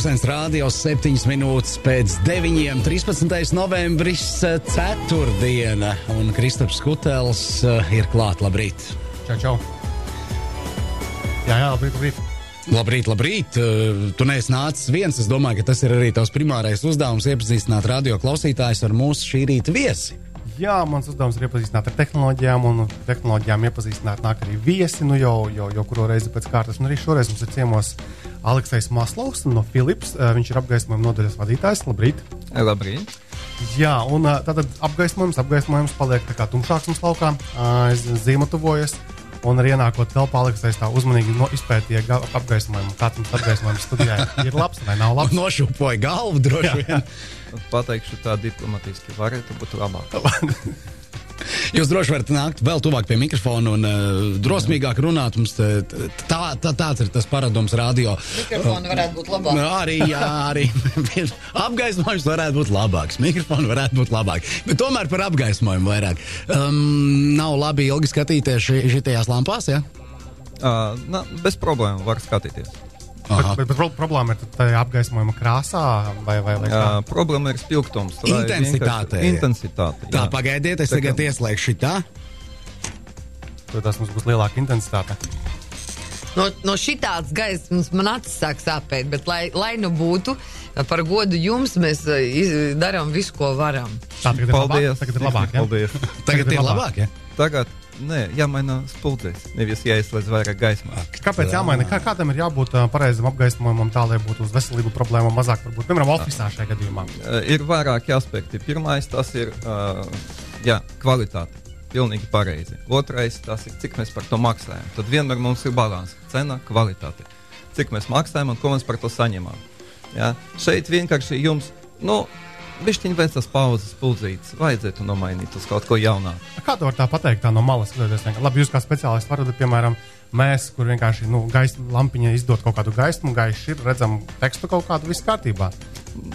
Pūkstens rādījos 7 minūtes pēc 9. 13. novembris, eh, ceturtdiena, un Kristaps Kutels eh, ir klāt. Labrīt! Čau, čau! Jā, jā, labrīt, labrīt! Labrīt, labrīt! Eh, Tu neesi nācis viens. Es domāju, ka tas ir arī tavs primārais uzdevums iepazīstināt radio klausītājus ar mūsu šī rīta viesi. Jā, mans uzdevums ir iepazīstināt ar tehnoloģijām, un tehnoloģijām iepazīstināt nāk arī viesi, nu jau, jau, jau kuru reizi pēc kārtas. Un arī šoreiz mums ir ciemos Aleksis Maslovs no Philips. Viņš ir apgaismojuma nodaļas vadītājs. Labrīt! Labrīt! Jā, un tātad apgaismojums, apgaismojums paliek tā kā tumšāks mums laukā, zīme tuvojas. Un arī ienākot telpā, Aleksis tā uzmanīgi no, izpētīja ga- apgaismojumu. Kāds mums apgaismojums studijā ir labs vai nav labs? Nošūpoja galvu droši vien. Pateikšu tā diplomatiski, varētu būt labāk. Jūs droši varat nākt vēl tuvāk pie mikrofona un uh, drosmīgāk runāt. Mums tā, tā, tāds ir tas paradums radio. Mikrofoni varētu būt labāk. Nu, arī, jā, arī apgaismojums varētu būt labāks. Mikrofons varētu būt labāk. Bet tomēr par apgaismojumu vairāk. Um, nav labi ilgi skatīties šitajās lampās, ja? Uh, na, bez problēmu var skatīties. Bet, bet, bet pro- problēma ir tajā apgaismojuma krāsā vai, vai, vai kā? Uh, problēma ir spilgtums. Intensitāte. Intensitāte. Tā, jā. pagaidiet, es Tā tagad ieslēgšu šitā. Tur tas mums būs lielāka intensitāte. No, no šitādas gaismas man acis sāk sāpēt, bet lai, lai nu būtu par godu jums, mēs iz- darām visu, ko varam. Tā tagad ir labāk. Paldies! Tagad ir labāk ja? Paldies! Tagad ir labāk, ja? Tagad, nē, jāmaina spuldzes. Nevis jāizslēdz vairāk gaismā. Kāpēc jāmaina? Kā, kādam ir jābūt uh, pareizam apgaismojumam, tā lai būtu uz veselību problēma mazāk, varbūt, piemēram, oficiālā šajā gadījumā? Ir vairāki aspekti. Pirmais, tas ir uh, jā, kvalitāte. Pilnīgi pareizi. Otrais, tas ir, cik mēs par to maksājam. Tad vienmēr mums ir līdzsvars, cena, kvalitāte. Cik mēs maksājam un ko mēs par to saņemam. Ja? Šeit vienkārši jums, nu, bišķiņ vecas pauzes, pulcītes, vajadzētu nomainīt uz kaut ko jaunāku. Kā to var tā pateikt, tā no malas skatoties? Labi, jūs kā speciālists varat, piemēram, mēs, kur vienkārši nu, gaisa lampiņa izdod kaut kādu gaismu, gaišu ir, redzam tekstu kaut kādu, viss kārtībā.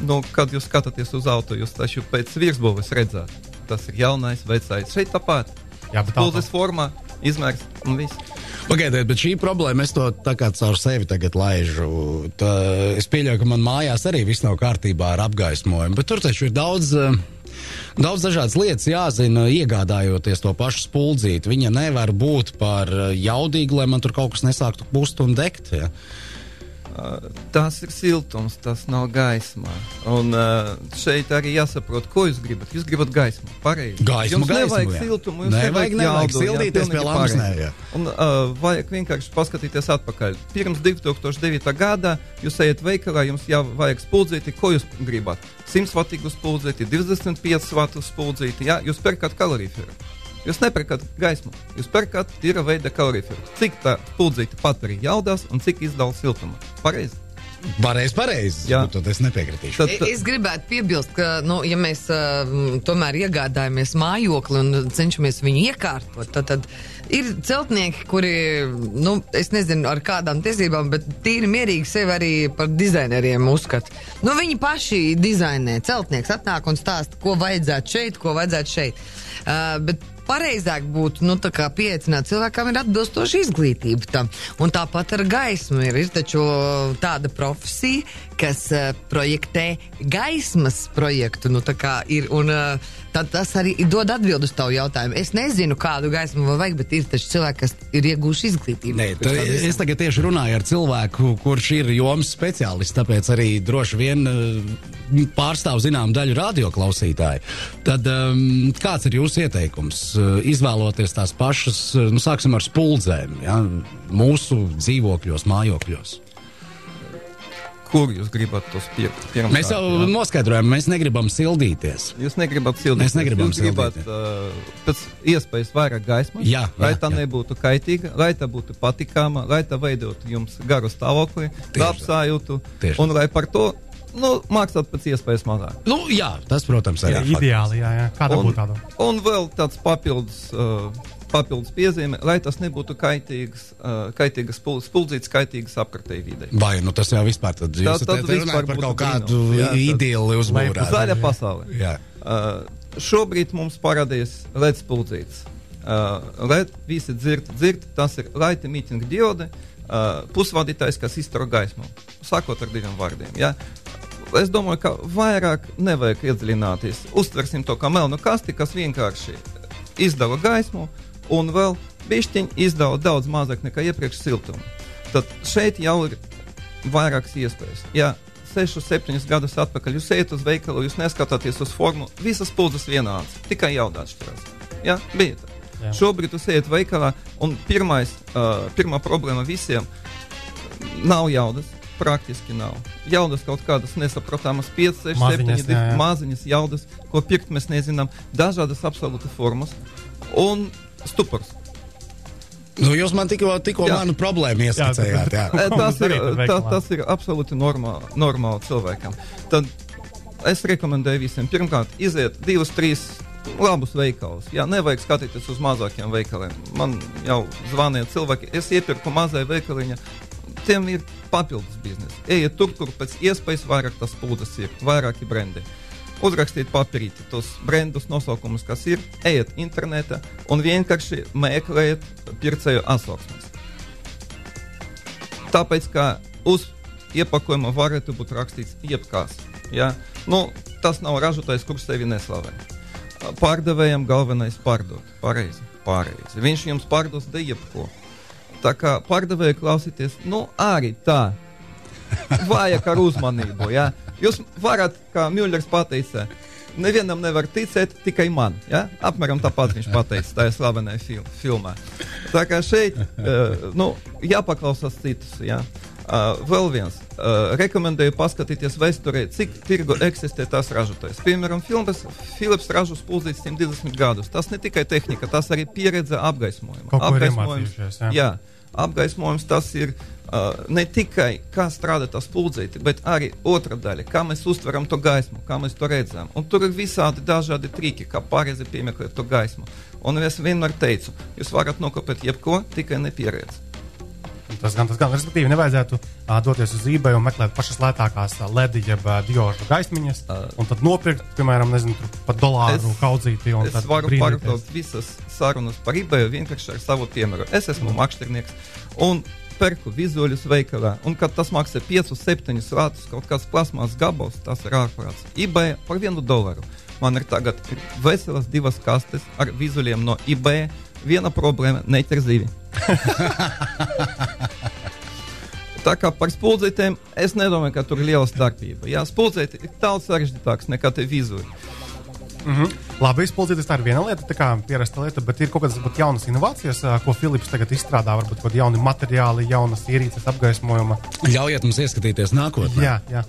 Nu, kad jūs skatāties uz auto, jūs taču pēc virsbūves redzat, tas ir jaunais, vecais. Šeit tāpat. Jā, bet Pulces auto- formā, izmērs un viss. Pagaidiet, bet šī problēma, es to tā kā caur sevi tagad laižu. Tā, es pieļauju, ka man mājās arī viss nav kārtībā ar apgaismojumu, bet tur taču ir daudz. eh, Daudz dažādas lietas jāzina, iegādājoties to pašu spuldzīti. Viņa nevar būt par jaudīgu, lai man tur kaut kas nesāktu pust un degt. Ja? Uh, tas ir siltums, tas nav gaisma. Un uh, šeit arī jāsaprot, ko jūs gribat. Jūs gribat gaismu, pareizi. Gaismu, jums gaismu, nevajag jā. siltumu, jums Nevajag, nevajag, nevajag sildīties pie jā. Un uh, vajag vienkārši paskatīties atpakaļ. Pirms 2009. gada jūs ejat veikalā, jums jau vajag spuldzīti, ko jūs gribat. 100 vatīgu spuldzīti, 25 vatu spuldzīti, jā, jūs perkat kalorifēru. Jūs nepērkat gaismu, jūs pērkat tīra veida kalorifēru. Cik tā spuldzīte patērī jaudās un cik izdala siltuma. Pareizi. Pareizi, pareizi. Jā. Nu, Tad es nepiekritīšu. Tad, Es gribētu piebilst, ka, nu, ja mēs uh, tomēr iegādājamies mājokli un cenšamies viņu iekārtot, tad, tad ir celtnieki, kuri, nu, es nezinu ar kādām tiesībām, bet tīri mierīgi sevi arī par dizaineriem uzskata. Nu, viņi paši dizainē. Celtnieks atnāk un stāsta, ko vajadzētu šeit, ko vajadzētu šeit. Uh, bet pareizāk būtu nu, pieaicināt cilvēkam, ir atbilstoša izglītība tam. Un tāpat ar gaismu ir, ir taču tāda profesija, kas uh, projektē gaismas projektu. Nu, ir, un uh, tad tas arī dod atbildi uz tavu jautājumu. Es nezinu, kādu gaismu man vajag, bet ir taču cilvēki, kas ir ieguvuši izglītību. Nē, tā, es tagad tieši runāju ar cilvēku, kurš ir jomas speciālists, tāpēc arī droši vien eh, pārstāv zinām daļu radioklausītāju. Tad um, kāds ir jūsu ieteikums? Eh, Izvēloties tās pašas, eh, nu, sāksim ar spuldzēm, ja, mūsu dzīvokļos, mājokļos. Kur jūs gribat tos pirkt? Mēs jau jā? noskaidrojam, mēs negribam sildīties. Jūs negribat sildīt. Mēs negribam jūs gribat sildīt, uh, pēc iespējas vairāk gaismas, Jā, lai jā, tā jā. nebūtu kaitīga, lai tā būtu patīkama, lai tā veidotu jums garu stāvokli, labsājūtu, un lai par to nu, maksāt pēc iespējas mazāk. Nu, jā, tas, protams, arī ir. ideāli, jā, jā. Kāda Un, būtu tāda? un vēl tāds papildus. Uh, Papildus piezīme, lai tas nebūtu kaitīgs, uh, kaitīgas spul- spuldzītas, kaitīgas apkārtēji videi. Vai nu tas jau vispār tad jūs tad te vispār par kaut kādu brīnums. Jā, tad- idili uzbūvēt? Zaļa pasaule. Jā. Uh, šobrīd mums parādījās LED spuldzītes. Uh, LED visi dzird, dzird, tas ir laita mītinga diode. uh, pusvadītājs, kas iztur gaismu. Sākot ar diviem vārdiem. Ja? Es domāju, ka vairāk nevajag iedziļināties. Uztversim to kā melnu kasti, kas vienkārši izdala gaismu un vēl bišķiņi izdala daudz mazāk nekā iepriekš siltumu. Tad šeit jau ir vairākas iespējas. Ja 6, 7 gadus atpakaļ jūs ejat uz veikalu, jūs neskatāties uz formu, visas pūzes vienādas, tikai jauda atšķirās. Ja? Bija tā. Jā. Šobrīd jūs ejat veikalā, un pirmais, uh, pirmā problēma visiem nav jaudas. Praktiski nav. Jaudas kaut kādas nesaprotamas, 5, 6, maziņas, 7, jā, jā. maziņas jaudas, ko pirkt mēs nezinām, dažādas absolūti formas un stupors. Nu, jūs man tikko, tikko manu problēmu ieskicējāt. Jā. jā. tas, ir, tā, tas ir absolūti normāli, normāli cilvēkam. Tad es rekomendēju visiem, pirmkārt, iziet divus, trīs labus veikalus. Jā, nevajag skatīties uz mazākiem veikaliem. Man jau zvanīja cilvēki, es iepirku mazai veikaliņa. Tiem ir papildus biznesa. Ejiet tur, kur pēc iespējas vairāk tas pūdas ir, vairāki brendi. Uzrakstīt papīrīti tos brendus, nosaukumus, kas ir, ejiet internetā un vienkārši meklējiet pircēju atsauksmes. Tāpēc, ka uz iepakojuma varētu būt rakstīts jebkas. Ja? Nu, tas nav ražotājs, kurš sevi neslavē pārdevējam galvenais pārdot. Pareizi, pareizi. Viņš jums pārdos de jebko. Tā kā pārdevēja klausīties, nu arī tā. Vajag ar uzmanību. Ja? Jūs varat, kā Mjūlers pateica, nevienam nevar ticēt, tikai man. Ja? Apmēram tāpat viņš pateica tajā slavenajā fil filmā. Tā kā šeit uh, nu, jāpaklausās citus. Ja? Uh, vēl viens. Uh, rekomendēju paskatīties vēsturē, cik tirgu eksistē tās ražotājs. Piemēram, filmas Philips ražo spūdzīts 120 gadus. Tas ne tikai tehnika, tas arī pieredze apgaismojuma. Apgaismojums, jā. jā, apgaismojums tas ir uh, ne tikai kā strādā tas spūdzīti, bet arī otra daļa, kā mēs uztveram to gaismu, kā mēs to redzam. Un tur ir visādi dažādi triki, kā pareizi piemeklēt to gaismu. Un es vienmēr teicu, jūs varat nokopēt jebko, tikai nepieredzi. Tas gan tas gan, respektīvi, nevajadzētu uh, doties uz eBay un meklēt pašas lētākās uh, LED jeb uh, diožu gaismiņas, uh, un tad nopirkt, piemēram, nezinu, pat dolāru es, kaudzīti. Es varu pārdot visas sarunas par eBay vienkārši ar savu piemēru. Es esmu mm. makšķernieks. Un perku vizuālus veikalā, un kad tas maksā 5, 7 ratus, kaut kāds plasmas gabals, tas ir ārprāts. eBay par vienu dolāru. Man ir tagad veselas divas kastes ar vizuāliem no eBay. Viena problēma - neķer zivi. Tā kā par spuldzītēm es nedomāju, ka tur ir liela starpība. Jā, spuldzīte ir daudz sarežģītāks nekā te vizuāli. Mm -hmm. Labi, izpildīties tā ir viena lieta, tā kā pierasta lieta, bet ir kaut kādas varbūt, jaunas inovācijas, ko Filips tagad izstrādā, varbūt kaut kādi jauni materiāli, jaunas ierīces, apgaismojuma. Ļaujiet mums ieskatīties nākotnē. Jā, jā.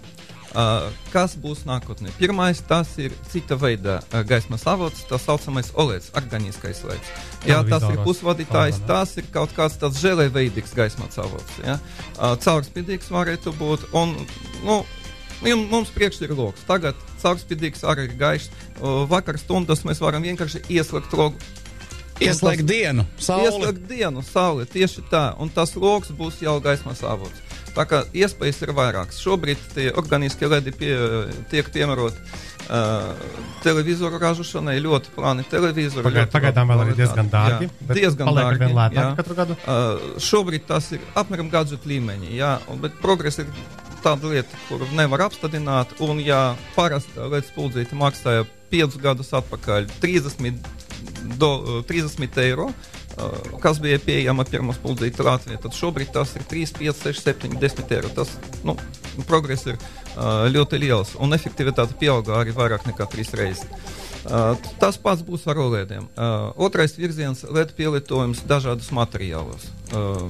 Uh, kas būs nākotnē? Pirmais, tas ir cita veida uh, gaismas avots, tā saucamais olēds, organiskais lēds. Jā, tas ir pusvadītājs, tas ir kaut kāds tāds žēlēveidīgs gaismas avots. Ja? Caurspīdīgs varētu būt. Un, nu, Mums priekšā ir lokus. Tagad caurspīdīgs arī ir gaišs. Vakar stundas mēs varam vienkārši ieslēgt logu. Ieslēgt dienu, sauli. Ieslēgt dienu, sauli. Tieši tā. Un tas lokus būs jau gaismas avots. Tā kā iespējas ir vairākas. Šobrīd tie organiskie ledi pie, tiek piemēroti uh, televizoru ražošanai, ļoti plāni televizori. Pagaid, pagaidām vēl ir diezgan dārgi. Jā, diezgan dārgi. Vien lētāk katru gadu? Uh, šobrīd tas ir apmēram gadžetu līmeņi, jā, bet progress ir tāda lieta, kuru nevar apstādināt. Un, ja parasti LED spuldzīte maksāja 5 gadus atpakaļ 30, do, 30 eiro, Uh, kas bija pieejama pirmā spuldzīte Latvijā. Tad šobrīd tas ir 3, 5, 6, 7, 10 eiro. Tas nu, progress ir uh, ļoti liels un efektivitāte pieauga arī vairāk nekā 3 reizes. Uh, tas pats būs ar olēdiem. Uh, otrais virziens - LED pielietojums dažādos materiālos. Uh,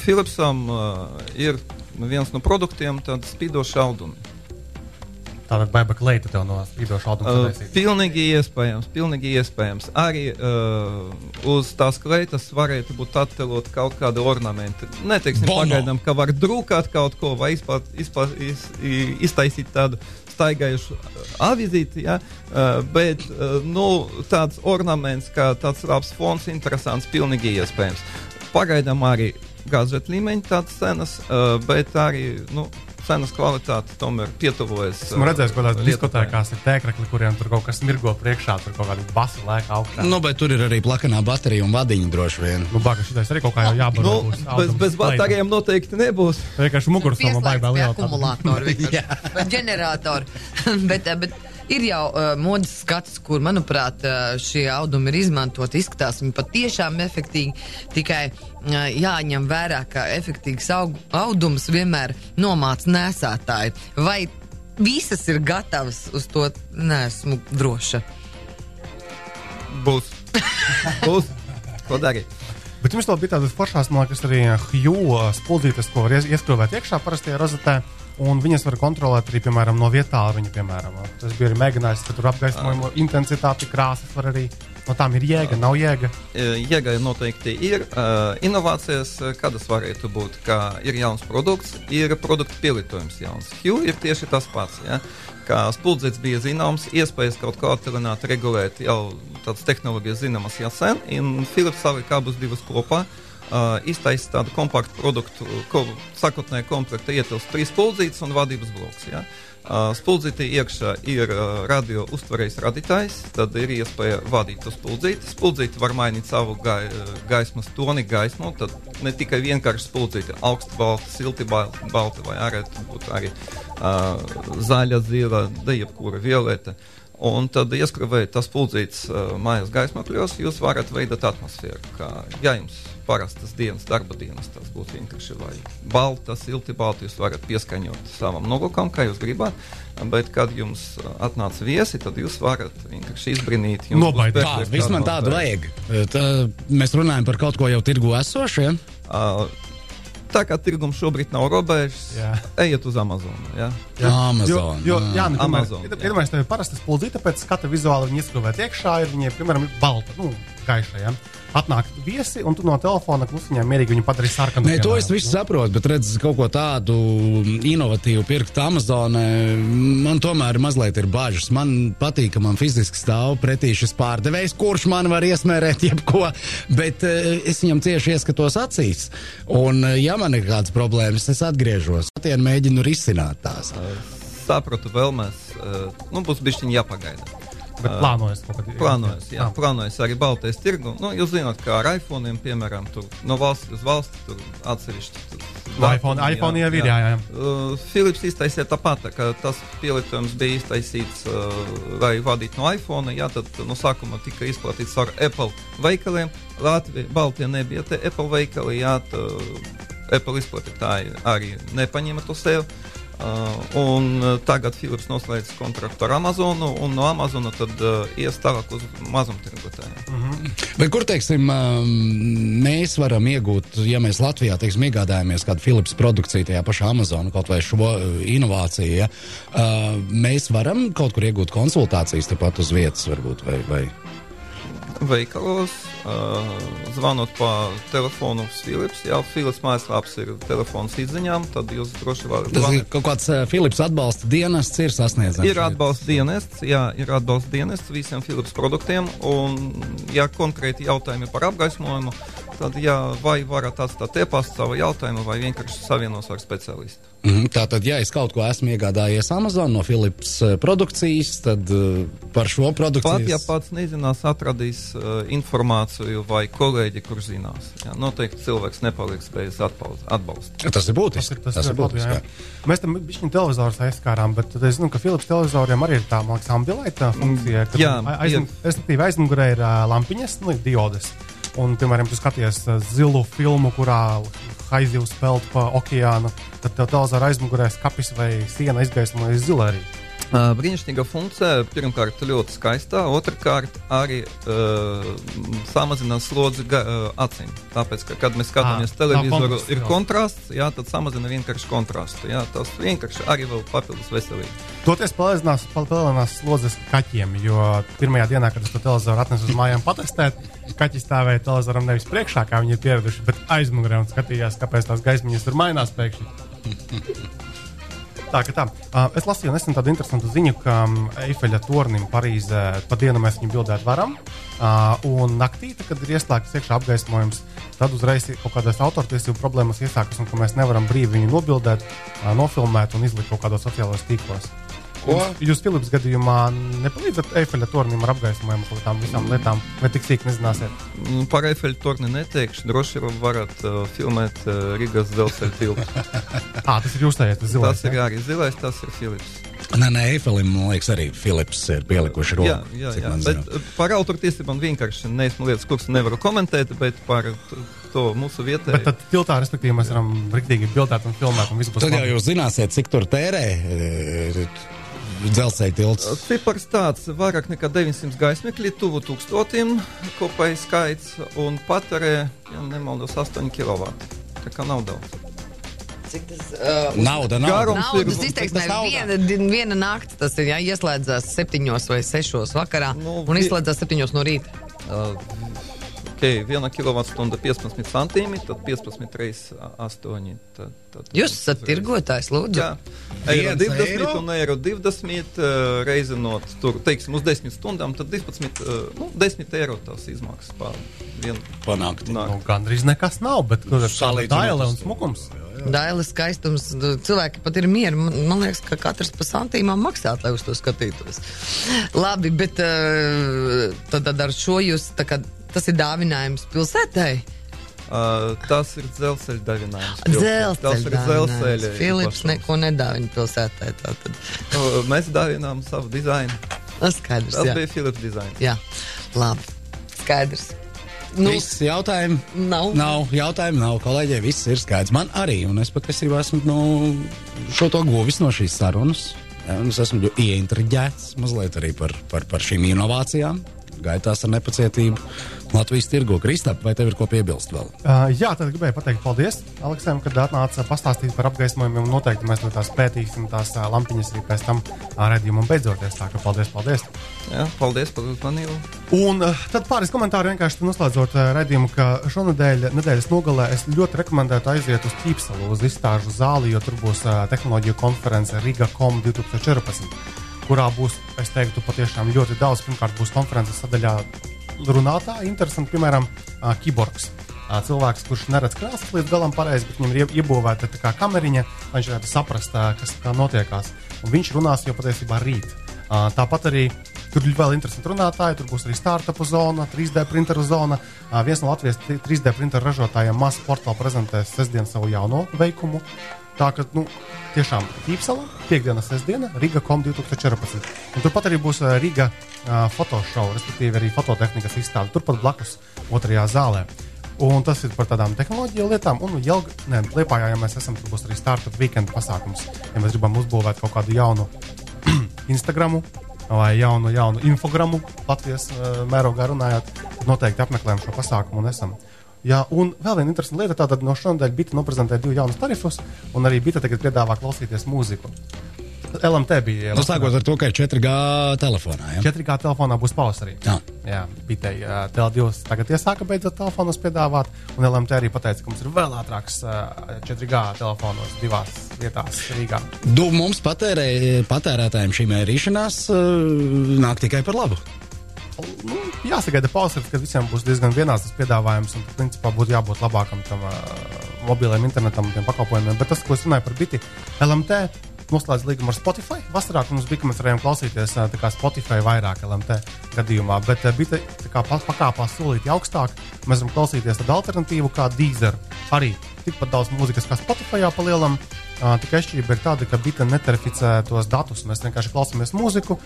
Philipsam uh, ir viens no produktiem - spīdoši audumi. Tātad baiba kleita tev no spīdoša auduma uh, pilnīgi iespējams, pilnīgi iespējams. Arī uh, uz tās kleitas varētu būt attēlot kaut kādi ornamenti. Neteiksim Bono. pagaidām, ka var drukāt kaut ko vai izpāt, izpāt, iz, iztaisīt tādu staigājušu avizīti, ja? uh, bet uh, nu, tāds ornaments, kā tāds labs fons, interesants, pilnīgi iespējams. Pagaidām arī gadžeta līmeņa tādas cenas, uh, bet arī nu, cenas kvalitāte tomēr pietuvojas. Esmu redzējis, ka tādās lietotājiem. diskotēkās ir tēkrakli, kuriem tur kaut kas mirgo priekšā, tur kaut kāda basa lēka augšā. Nu, bet tur ir arī plakanā baterija un vadiņa droši vien. Nu, baga, šitais arī kaut kā jau jābaro. Nu, būs bez, bez baterijām noteikti nebūs. Vienkārši Pieslēgts baigā vienkārši. Vai ģenerātora. bet, eh, bet ir jau uh, modes skats, kur, manuprāt, uh, šie audumi ir izmantoti. Izskatās viņi patiešām efektīgi. Tikai uh, jāņem vērā, ka efektīgs aug, audums vienmēr nomāca nēsātāju. Vai visas ir gatavas uz to? Nesmu droša. Būs. Būs. Ko darīt? Bet jums vēl bija tādas foršās, man liekas, arī Hue spuldzītes, ko var ies- ieskrūvēt iekšā parastajā rozetē. Un viņas var kontrolēt arī, piemēram, no vietā. Viņa, piemēram, tas bija arī mēģinājis, ka tur apgaismojuma intensitāti, krāsas var arī. No tām ir jēga, nav jēga. Jēga noteikti ir. Inovācijas, kādas varētu būt, ka ir jauns produkts, ir produkta pielietojums jauns. Hue ir tieši tas pats. Ja? Kā spuldzīts bija zināms, iespējas kaut kā attālināt, regulēt jau tādas tehnoloģijas zināmas jau sen, un Philips savika abus divus kopā. Uh, iztaisīt tādu kompaktu produktu, ko sakotnē komplekta ietilpst trīs spuldzītes un vadības bloks. Ja? Uh, Spuldzītī iekšā ir uh, radio uztverējs radītājs, tad ir iespēja vadīt uz spuldzīti. Spuldzīti var mainīt savu gai, gaismas toni, gaismu. Tad ne tikai vienkārši spuldzīti, augsta balta, silti balta, vai arī būtu arī uh, zaļa, zila, da jebkura violeta. Un tad, ieskrāvējot tas pulcīts uh, mājas gaismakļos, jūs varat veidot atmosfēru. Kā, ja jums parastas dienas, darba dienas, tas būtu vienkārši vai balta, silti balta, jūs varat pieskaņot savam nolūkam, kā jūs gribat. Bet, kad jums uh, atnāca viesi, tad jūs varat vienkārši izbrīnīt. būs Nobaidīt. Tā, vismaz tādu vajag. Tā, mēs runājam par kaut ko jau tirgu esošiem. Uh, tā kā tirgums šobrīd nav robežas, Jā. ejiet uz Amazonu. Ja? Amazon. Jo, jo, jā, nu, Amazon, jā. iedomājieties, tev ir parasta spuldzīte, pēc skata vizuāli viņa ieskrūvēt iekšā, ir viņa, piemēram, balta, nu, gaiša. Ja? Atnāk viesi, un tu no telefona klusiņā mierīgi viņu padarīsi sarkanu. Nē, to es visu saprotu, bet redz, kaut ko tādu inovatīvu pirkt Amazonē, man tomēr mazliet ir bažas. Man patīk, ka man fiziski stāv pretī šis pārdevējs, kurš man var iesmērēt jebko, bet eh, es viņam cieši ieskatos acīs. Un, eh, ja man ir kādas problēmas, es atgriežos. Tien mēģinu risināt tās. Sapratu, vēl mēs, uh, nu, būs bišķiņi jāpagaida. Bet plānojas kaut kad. Plānojas, jā, Jā. plānojas arī baltais tirgu. Nu, jūs zināt, kā ar iPhone, piemēram, tur no valsts uz valsti tur atsevišķi. Tur, iPhone- iPhone jau ir, jā, jā. Uh, Philips iztaisīja tāpat, tā, ka tas pielietojums bija iztaisīts, uh, lai vadītu no iPhone. Jā, tad no sākuma tika izplatīts ar Apple veikaliem. Latvija, Baltija nebija te Apple veikali, jā, tā, Apple izplatītāji arī nepaņēma to sev. Uh, un uh, tagad Philips noslēdz kontraktu ar Amazonu, un no Amazona tad uh, ies tālāk uz mazumtirgotājiem. Bet kur, teiksim, um, mēs varam iegūt, ja mēs Latvijā, teiksim, iegādājamies kādu Philips produkciju tajā pašā Amazon, kaut vai šo uh, inovāciju, ja, mēs varam kaut kur iegūt konsultācijas tepat uz vietas, varbūt, vai, vai. Veikalos, uh, zvanot pa telefonu uz Philips. Jā, Philips mājaslaps ir telefons izziņām, tad jūs droši varat Tas ir kaut kāds uh, Philips atbalsta dienests, ir sasniedzams. Ir atbalsta dienests, jā, ir atbalsta dienests visiem Philips produktiem. Un, ja konkrēti jautājumi par apgaismojumu, tad, jā, vai varat atstāt e-pastu savu jautājumu, vai vienkārši savienos ar speciālistu. Mhm, Tātad, ja es kaut ko esmu iegādājies Amazon no Philips uh, produkcijas, tad uh, par šo produkciju. Pat ja pats nezinās, atradīs uh, informāciju vai kolēģi, kurš zinās. Jā, noteikti cilvēks nepaliks bez atbalsta. Tas ir būtiski. Tas ir, tas ir būtiski. jā. Mēs tam viņa televizorus aizskārām, bet tad es zinu, ka Philips televizoriem arī ir tā mākslā ambilaita funkcija. kad jā, aizmugurē ir uh, lampiņas, nu, diodes. Un, piemēram, tu skaties uh, zilu filmu, kurā haizivs peld pa okeānu, tad tev televizorā aizmugurē skapis vai siena izgaismojas zila arī. Uh, brīnišķīga funkcija. Pirmkārt, ļoti skaista. Otrakārt, arī uh, samazina slodzi ga, uh, acīm. Tāpēc, ka, kad mēs skatāmies Ā, televizoru, kontrasts, ir kontrasts, jā, tad samazina vienkārši kontrastu. Jā, tas vienkārši arī vēl papildus veselīgi. Toties palielinās, palielinās slodzes kaķiem, jo pirmajā dienā, kad es to televizoru atnesu uz mājām patestēt, kaķi stāvēja televizoram nevis priekšā, kā viņi ir pieraduši, bet aizmugurē un skatījās, kāpēc tās gaismiņas tur mainās pēkšņi. Tā, tā. Uh, es lasīju nesen tādu interesantu ziņu, ka Eifeļa tornim Parīzē pa dienu mēs viņu bildēt varam. Uh, un naktī, tad, kad ir ieslēgts iekšā apgaismojums, tad uzreiz kaut kādas autortiesību problēmas iesākas un mēs nevaram brīvi viņu nobildēt, ā, nofilmēt un izlikt kaut kādos sociālos tīklos. Ko? Jūs, jūs Filips gadījumā nepalīdzat Eifeļa tornim ar apgaismojumu par tām visām lietām, vai tik sīk nezināsiet? Mm, Par Eifeļa torni neteikšu. Droši vien varat uh, filmēt uh, Rīgas dzelzceļa tiltu. Ā, tas ir jūsējais, tas zilais. Tas ir arī zilais, tas ir Filips. Nē, nē, Eifelim, man liekas, arī Filips ir pielikuši roku. Jā, jā, jā. Bet uh, par autortiesībām vienkārši neesmu lietas, kuras nevaru komentēt, bet par to mūsu Bet vietēju. tad tiltā, respektīvi, mēs varam rīktīgi bildēt un filmēt, un viss būs Tad jau jūs zināsiet, cik tur tērē e, dzelzceļa tilts. Cipars tāds - vairāk nekā 900 gaismekļi, tuvu tūkstotim kopējais skaits un patērē, ja nemaldos, 8 kW. Tā kā nav daudz. Cik tas uh, Nauda, nauda. Garums ir- Naudas izteiksmē Tas naudā. viena, viena nakts, tas ir jā, ieslēdzās septiņos vai sešos vakarā Nu, un izslēdzās septiņos no rīta. Uh, okay, viena kWh 15 centīmi, tad 15 reizes 8. Tad, tad Jūs esat tirgotājs, lūdzu. Jā, eiro Viens 20 eiro? un eiro 20 uh, reizinot tur, teiksim, uz 10 stundām, tad 12, uh, nu, 10 eiro tās izmaksas pār vienu Panākt. nakti. Nu, Gan drīz nekas nav, bet tur ir Salīdzinot daile un smukums. Dailes skaistums, d- cilvēki pat ir mieru. Man, liekas, ka katrs pa santīmām maksāt, lai uz to skatītos. Labi, bet tad, tad ar šo jūs, tā kā, tas ir dāvinājums pilsētai. Uh, tas ir dzelzceļa davinājums. Tas Dzelzceļa. Filips neko nedāvina pilsētai. Uh, Mēs dāvinām savu dizainu. Tas skaidrs. Tas jā. bija Filips dizains. jā, labi. Skaidrs. Nu, Viss jautājumi. nav. Nav jautājumu, nav kolēģiem. Viss ir skaidrs. Man arī, un es patiesībā esmu nu, šo to guvis no šīs sarunas. Ja, es esmu ļoti ieintriģēts mazliet arī par, par, par šīm inovācijām. Gaitās ar nepacietību Latvijas tirgu. Kristap, vai tev ir ko piebilst vēl? Uh, jā, tad gribēju pateikt paldies Aleksam, kad atnāca pastāstīt par apgaismojumiem. un Noteikti mēs no tās pētīsim tās uh, lampiņas arī pēc tam uh, redzējumam beidzoties. Tā kā paldies, paldies. Jā, paldies par uzmanību. Un uh, tad pāris komentāru vienkārši noslēdzot uh, redzējumu, ka šonadēļ, nedēļas nogalē, es ļoti rekomendētu aiziet uz Ķīpsalu, uz izstāžu zāli, jo tur būs uh, tehnoloģiju konference Riga Com 2014, kurā būs, es teiktu, patiešām ļoti daudz. Pirmkārt, būs konferences sadaļā runātāji, interesanti, piemēram, uh, Kiborgs. Uh, Cilvēks, kurš neredz krāsas līdz galam pareizi, bet viņam ir ie- iebūvēta tā kā kameriņa, lai viņš varētu saprast, uh, kas kā notiekās. Un viņš runās jau patiesībā rīt. Uh, Tāpat arī tur ir vēl interesanti runātāji. Tur būs arī startupu zona, 3D printeru zona. Uh, Viens no Latvijas 3D printeru ražotājiem Masa portālā prezentēs sestdien savu jauno veikumu. Tā kā nu, tiešām Tīpsala, piekdiena, sestdiena, Riga Com 2014. Un turpat arī būs uh, Riga uh, fotošova, respektīvi arī fototehnikas izstāde. Turpat blakus otrajā zālē. Un tas ir par tādām tehnoloģiju lietām. Un jau Lietpājā, ja mēs esam, tur būs arī startup weekend pasākums. Ja mēs gribam uzbūvēt kaut kādu jaunu Instagramu vai jaunu, jaunu infogramu Latvijas uh, mērogā runājot, noteikti apmeklējam šo pasākumu un esam. Jā, un vēl viena interesanta lieta, tātad no šonadēļ Bita noprezentēja divus jaunus tarifus, un arī Bita tagad piedāvā klausīties mūziku. LMT bija. Nu, sākot ar to, ka ir 4G telefonā. Ja? 4G telefonā būs pavasarī. Jā. Jā, bitei uh, TL2 tagad iesāka beidzot telefonus piedāvāt, un LMT arī pateica, ka mums ir vēl ātrāks uh, 4G telefonos divās vietās Rīgā. Du, mums patērē, patērētājiem šī mērīšanās uh, nāk tikai par labu. Nu, jāsagaida pavasaris, kad visiem būs diezgan vienāds tas piedāvājums, un principā būtu jābūt labākam tam uh, mobiliem internetam tiem pakalpojumiem. Bet tas, ko es runāju par biti, LMT noslēdz līgumu ar Spotify. Vasarā mums bija, varējām klausīties Spotify vairāk LMT gadījumā, bet bija pakāpās solīti augstāk. Mēs varam klausīties tādu alternatīvu kā Deezer. Arī tikpat daudz mūzikas kā Spotify pa lielam. Tikai atšķirība ir tāda, ka Bita neterificē tos datus. Mēs vienkārši klausāmies mūziku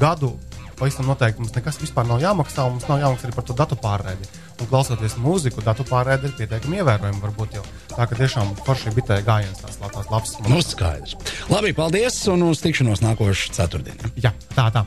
gadu. Pavisam noteikti mums nekas vispār nav jāmaksā, un mums nav jāmaksā arī par to datu pārraidi. Un klausoties mūziku, datu pārraide ir pietiekami ievērojama. Varbūt jau tā, ka tiešām forši bitē gājiens tās, tās labs. Nu, skaidrs. Labi, paldies un uz tikšanos nākošu ceturtdienu. Jā, tā, tā.